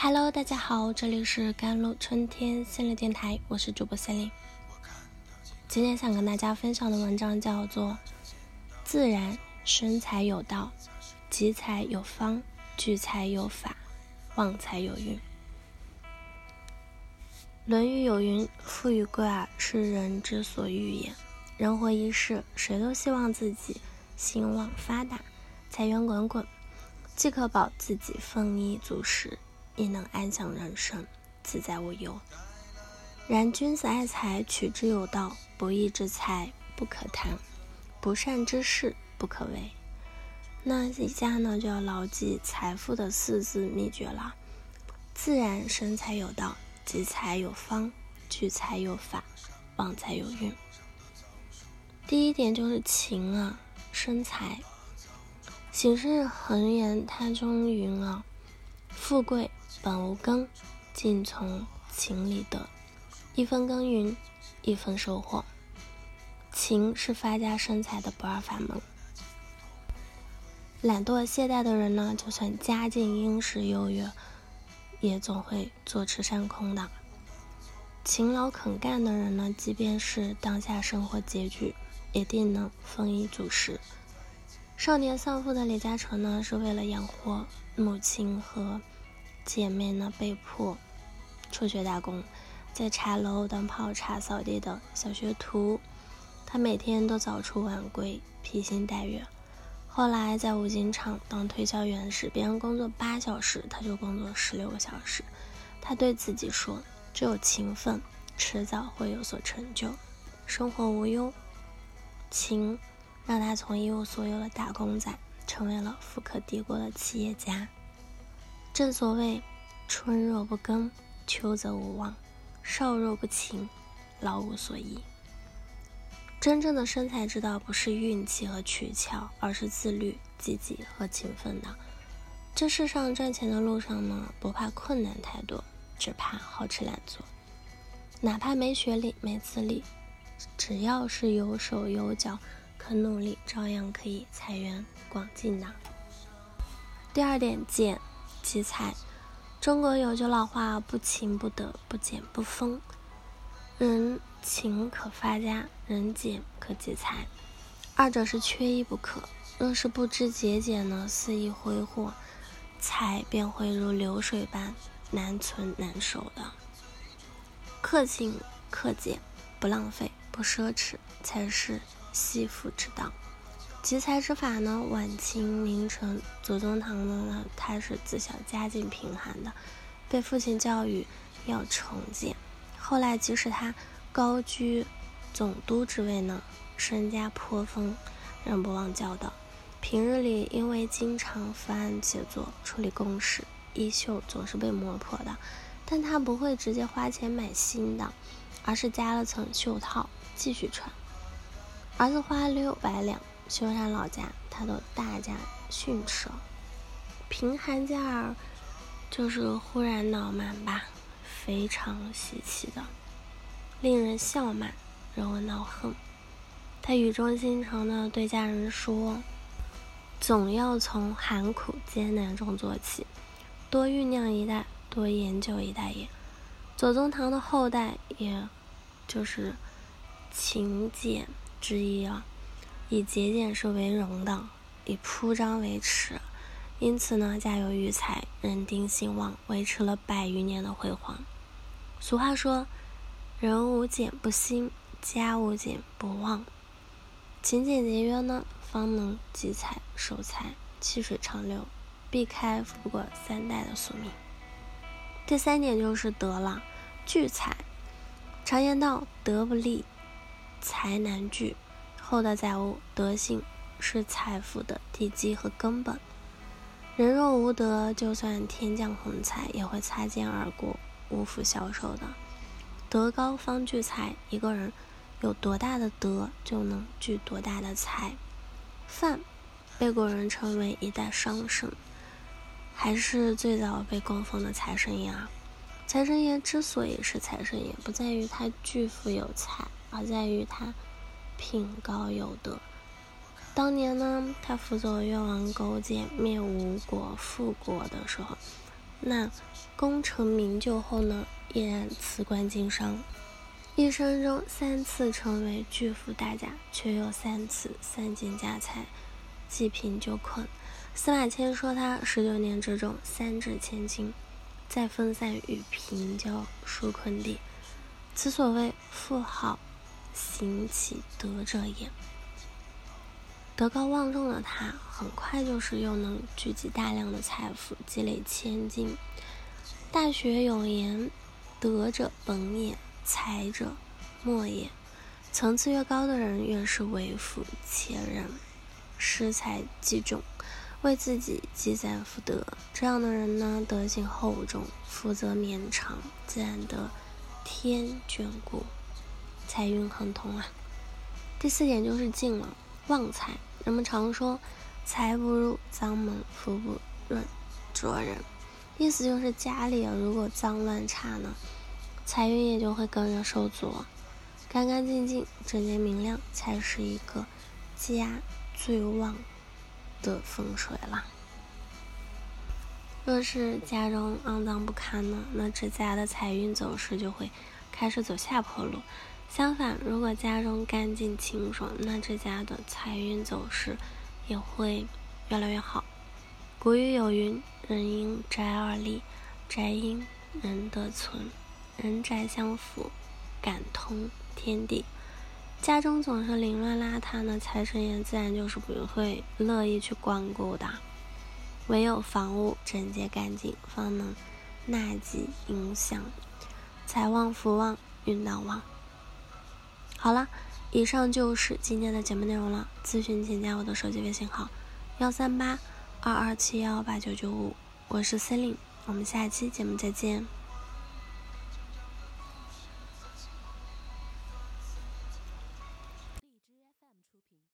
Hello，大家好，这里是甘露春天心理电台，我是主播心灵。今天想跟大家分享的文章叫做《自然生财有道，集财有方，聚财有法，旺财有运》。《论语》有云：“富与贵耳，是人之所欲也。”人活一世，谁都希望自己兴旺发达，财源滚滚，既可保自己丰衣足食。亦能安享人生，自在无忧。然君子爱财，取之有道。不义之财不可贪，不善之事不可为。那以下呢，就要牢记财富的四字秘诀了：自然生财有道，集财有方，聚财有法，旺财有运。第一点就是勤啊，生财。形势恒言他中云啊，富贵。本无根，尽从情理得。一分耕耘，一分收获。勤是发家生财的不二法门。懒惰懈怠的人呢，就算家境殷实优越，也总会坐吃山空的。勤劳肯干的人呢，即便是当下生活拮据，也定能丰衣足食。少年丧父的李嘉诚呢，是为了养活母亲和。姐妹呢被迫辍学打工，在茶楼当泡茶、扫地的小学徒。他每天都早出晚归，披星戴月。后来在五金厂当推销员时，别人工作八小时，他就工作十六个小时。他对自己说：“只有勤奋，迟早会有所成就，生活无忧。”勤让他从一无所有的打工仔，成为了富可敌国的企业家。正所谓，春若不耕，秋则无望；少若不勤，老无所依。真正的生财之道，不是运气和取巧，而是自律、积极和勤奋的。这世上赚钱的路上呢，不怕困难太多，只怕好吃懒做。哪怕没学历、没资历，只要是有手有脚、肯努力，照样可以财源广进的。第二点，减。积财，中国有句老话：“不勤不得，不俭不丰。”人勤可发家，人俭可积财，二者是缺一不可。若是不知节俭呢，肆意挥霍，财便会如流水般难存难守的。克勤克俭，不浪费，不奢侈，才是惜福之道。集财之法呢？晚清名臣左宗棠呢，他是自小家境贫寒的，被父亲教育要诚俭。后来即使他高居总督之位呢，身家颇丰，仍不忘教导。平日里因为经常伏案写作、处理公事，衣袖总是被磨破的，但他不会直接花钱买新的，而是加了层袖套继续穿。儿子花六百两。修缮老家，他都大加训斥了。贫寒家儿就是忽然脑满吧，非常稀奇的，令人笑骂，惹我恼恨。他语重心长的对家人说：“总要从寒苦艰难中做起，多酝酿一代，多研究一代也。”左宗棠的后代，也就是勤俭之一啊。以节俭是为荣的，以铺张为耻，因此呢，家有余财，人丁兴旺，维持了百余年的辉煌。俗话说：“人无俭不兴，家无俭不旺。”勤俭节约呢，方能积财、守财、气水长流，避开富过三代的宿命。第三点就是德了，聚财。常言道：“德不立，财难聚。”厚的载物，德性是财富的地基和根本。人若无德，就算天降横财，也会擦肩而过，无福消受的。德高方聚财，一个人有多大的德，就能聚多大的财。范被古人称为一代商圣，还是最早被供奉的财神爷啊。财神爷之所以是财神爷，不在于他巨富有财，而在于他。品高有德。当年呢，他辅佐越王勾践灭吴国、复国的时候，那功成名就后呢，依然辞官经商，一生中三次成为巨富大家，却又三次散尽家财，济贫救困。司马迁说他十九年之中三掷千金，再分散与贫交纾困地，此所谓富豪行其德者也。德高望重的他，很快就是又能聚集大量的财富，积累千金。大学有言：“德者本也，才者末也。”层次越高的人，越是为富且仁，失财济众，为自己积攒福德。这样的人呢，德行厚重，福泽绵长，自然得天眷顾，财运亨通啊。第四点就是进了，旺财。人们常说“财不入脏门，福不润浊人”，意思就是家里如果脏乱差呢，财运也就会跟着受阻。干干净净、整洁明亮，才是一个家最旺的风水啦。若是家中肮脏不堪呢，那这家的财运走势就会开始走下坡路。相反，如果家中干净清爽，那这家的财运走势也会越来越好。古语有云：“人因宅而立，宅因人得存，人宅相辅，感通天地。”家中总是凌乱邋遢呢，财神爷自然就是不会乐意去光顾的。唯有房屋整洁干净，方能纳吉迎祥，财旺福旺，运当旺。好了，以上就是今天的节目内容了。咨询请加我的手机微信号：幺三八二二七幺八九九五，我是 Celine，我们下期节目再见。